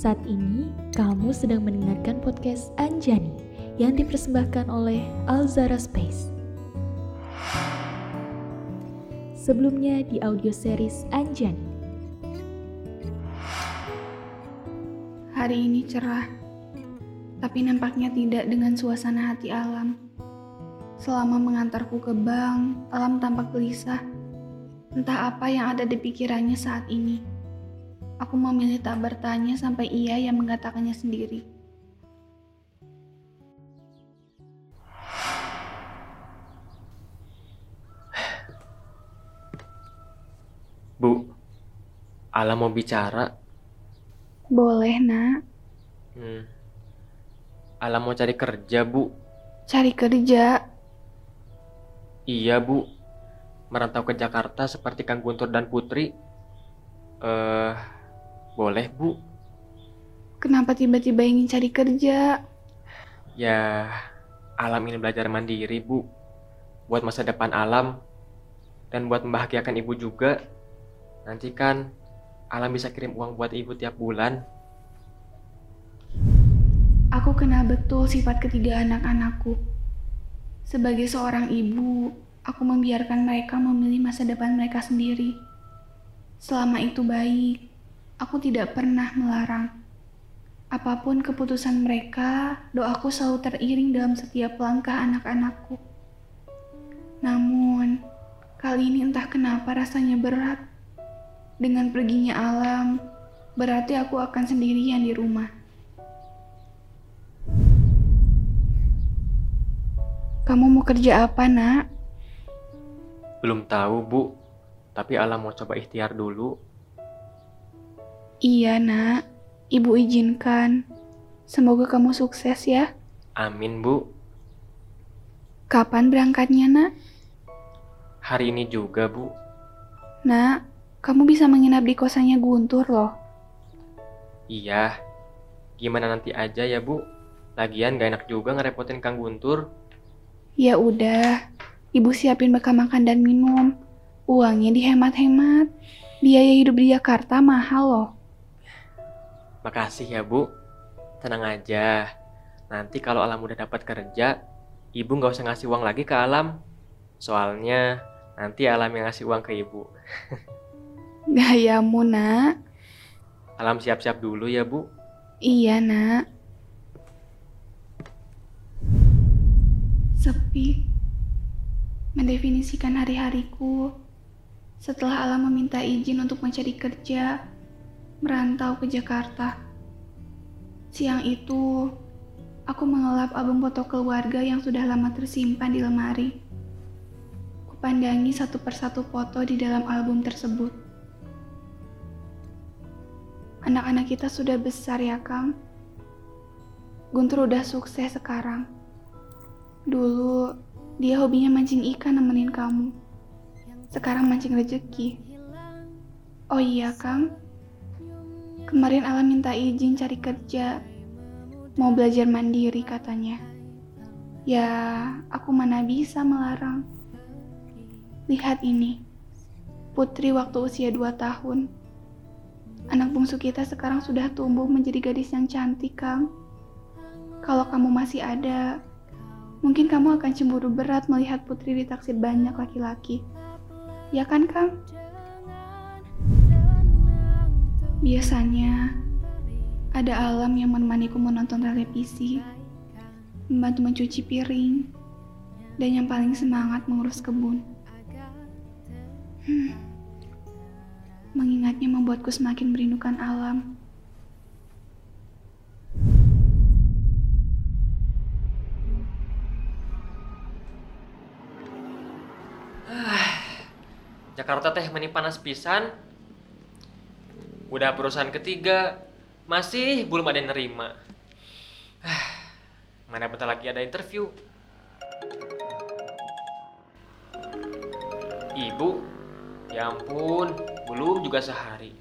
Saat ini, kamu sedang mendengarkan podcast Anjani yang dipersembahkan oleh Alzara Space. Sebelumnya di audio series Anjani. Hari ini cerah, tapi nampaknya tidak dengan suasana hati alam. Selama mengantarku ke bank, alam tampak gelisah. Entah apa yang ada di pikirannya saat ini. Aku memilih tak bertanya sampai ia yang mengatakannya sendiri. Bu, Alam mau bicara. Boleh, nak. Hmm. Alam mau cari kerja, Bu. Cari kerja. Iya, Bu. Merantau ke Jakarta seperti Kang Guntur dan Putri. Eh, boleh, Bu. Kenapa tiba-tiba ingin cari kerja? Ya, Alam ini belajar mandiri, Bu. Buat masa depan Alam. Dan buat membahagiakan Ibu juga. Nanti kan Alam bisa kirim uang buat Ibu tiap bulan. Aku kenal betul sifat ketiga anak-anakku. Sebagai seorang ibu, aku membiarkan mereka memilih masa depan mereka sendiri. Selama itu baik, aku tidak pernah melarang. Apa pun keputusan mereka, doaku selalu teriring dalam setiap langkah anak-anakku. Namun, kali ini entah kenapa rasanya berat. Dengan perginya alam, berarti aku akan sendirian di rumah. Kamu mau kerja apa, Nak? Belum tahu, Bu. Tapi Alam mau coba ikhtiar dulu. Iya, Nak. Ibu izinkan. Semoga kamu sukses ya. Amin, Bu. Kapan berangkatnya, Nak? Hari ini juga, Bu. Nak, kamu bisa menginap di kosannya Guntur loh. Iya. Gimana nanti aja ya, Bu? Lagian gak enak juga ngerepotin Kang Guntur. Ya udah, ibu siapin bekal makan dan minum. Uangnya dihemat-hemat. Biaya hidup di Jakarta mahal loh. Makasih ya, Bu. Tenang aja. Nanti kalau Alam udah dapat kerja, Ibu nggak usah ngasih uang lagi ke Alam. Soalnya nanti Alam yang ngasih uang ke Ibu. Gayamu, Nak. Alam siap-siap dulu ya, Bu. Iya, Nak. Sepi. Mendefinisikan hari-hariku. Setelah Alam meminta izin untuk mencari kerja, merantau ke Jakarta. Siang itu, aku mengelap album foto keluarga yang sudah lama tersimpan di lemari. Kupandangi satu persatu foto di dalam album tersebut. Anak-anak kita sudah besar ya, Kang. Guntur udah sukses sekarang. Dulu, dia hobinya mancing ikan nemenin kamu. Sekarang mancing rezeki. Oh iya, Kang. Kemarin Alam minta izin cari kerja. Mau belajar mandiri katanya. Ya, aku mana bisa melarang. Lihat ini. Putri waktu usia 2 tahun. Anak bungsu kita sekarang sudah tumbuh menjadi gadis yang cantik, Kang. Kalau kamu masih ada, mungkin kamu akan cemburu berat melihat Putri ditaksir banyak laki-laki. Ya kan, Kang? Biasanya, ada alam yang menemaniku menonton televisi, membantu mencuci piring, dan yang paling semangat mengurus kebun. Hmm. Mengingatnya membuatku semakin merindukan alam. Jakarta teh meni panas pisan. Udah perusahaan ketiga, masih belum ada yang nerima. Mana bentar lagi ada interview. Ibu, ya ampun, belum juga sehari.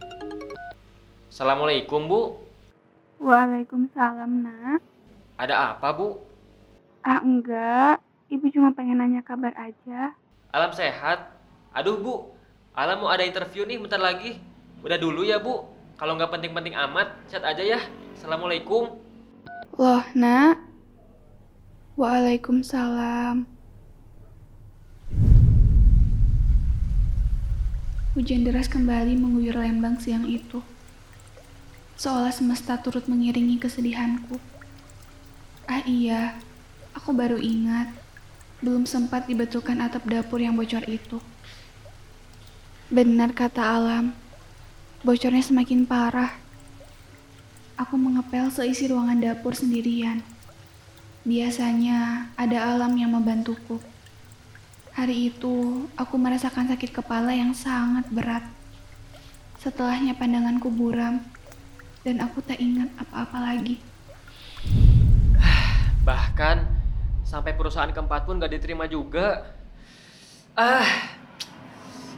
Assalamualaikum, Bu. Waalaikumsalam, nak. Ada apa, Bu? Ah, enggak. Ibu cuma pengen nanya kabar aja. Alam sehat? Aduh, Bu. Alam mau ada interview nih bentar lagi. Udah dulu ya, Bu. Kalau nggak penting-penting amat, chat aja ya. Assalamualaikum. Loh, nak. Waalaikumsalam. Hujan deras kembali mengguyur Lembang siang itu. Seolah semesta turut mengiringi kesedihanku. Ah iya, aku baru ingat. Belum sempat dibetulkan atap dapur yang bocor itu. Benar kata alam, bocornya semakin parah. Aku mengepel seisi ruangan dapur sendirian. Biasanya ada alam yang membantuku. Hari itu, aku merasakan sakit kepala yang sangat berat. Setelahnya pandanganku buram, dan aku tak ingat apa-apa lagi. Bahkan sampai perusahaan keempat pun gak diterima juga. Ah,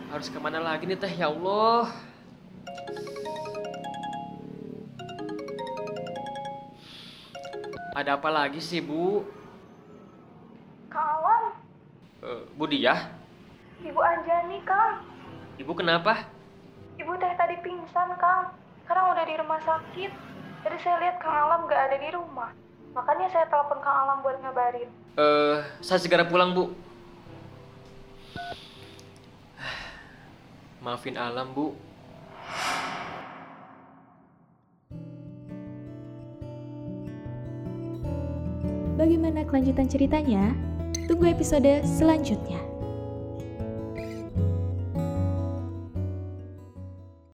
harus ke mana lagi nih teh ya Allah? Ada apa lagi sih bu? Kang Alam, Eh, bu Diah, Ibu Anjani, Kang. ibu kenapa? Ibu teh tadi pingsan, Kang. Sekarang udah di rumah sakit. Jadi saya lihat Kang Alam gak ada di rumah. Makanya saya telepon Kang Alam buat ngabarin. Eh, saya segera pulang bu. Maafin alam bu. Bagaimana kelanjutan ceritanya? Tunggu episode selanjutnya.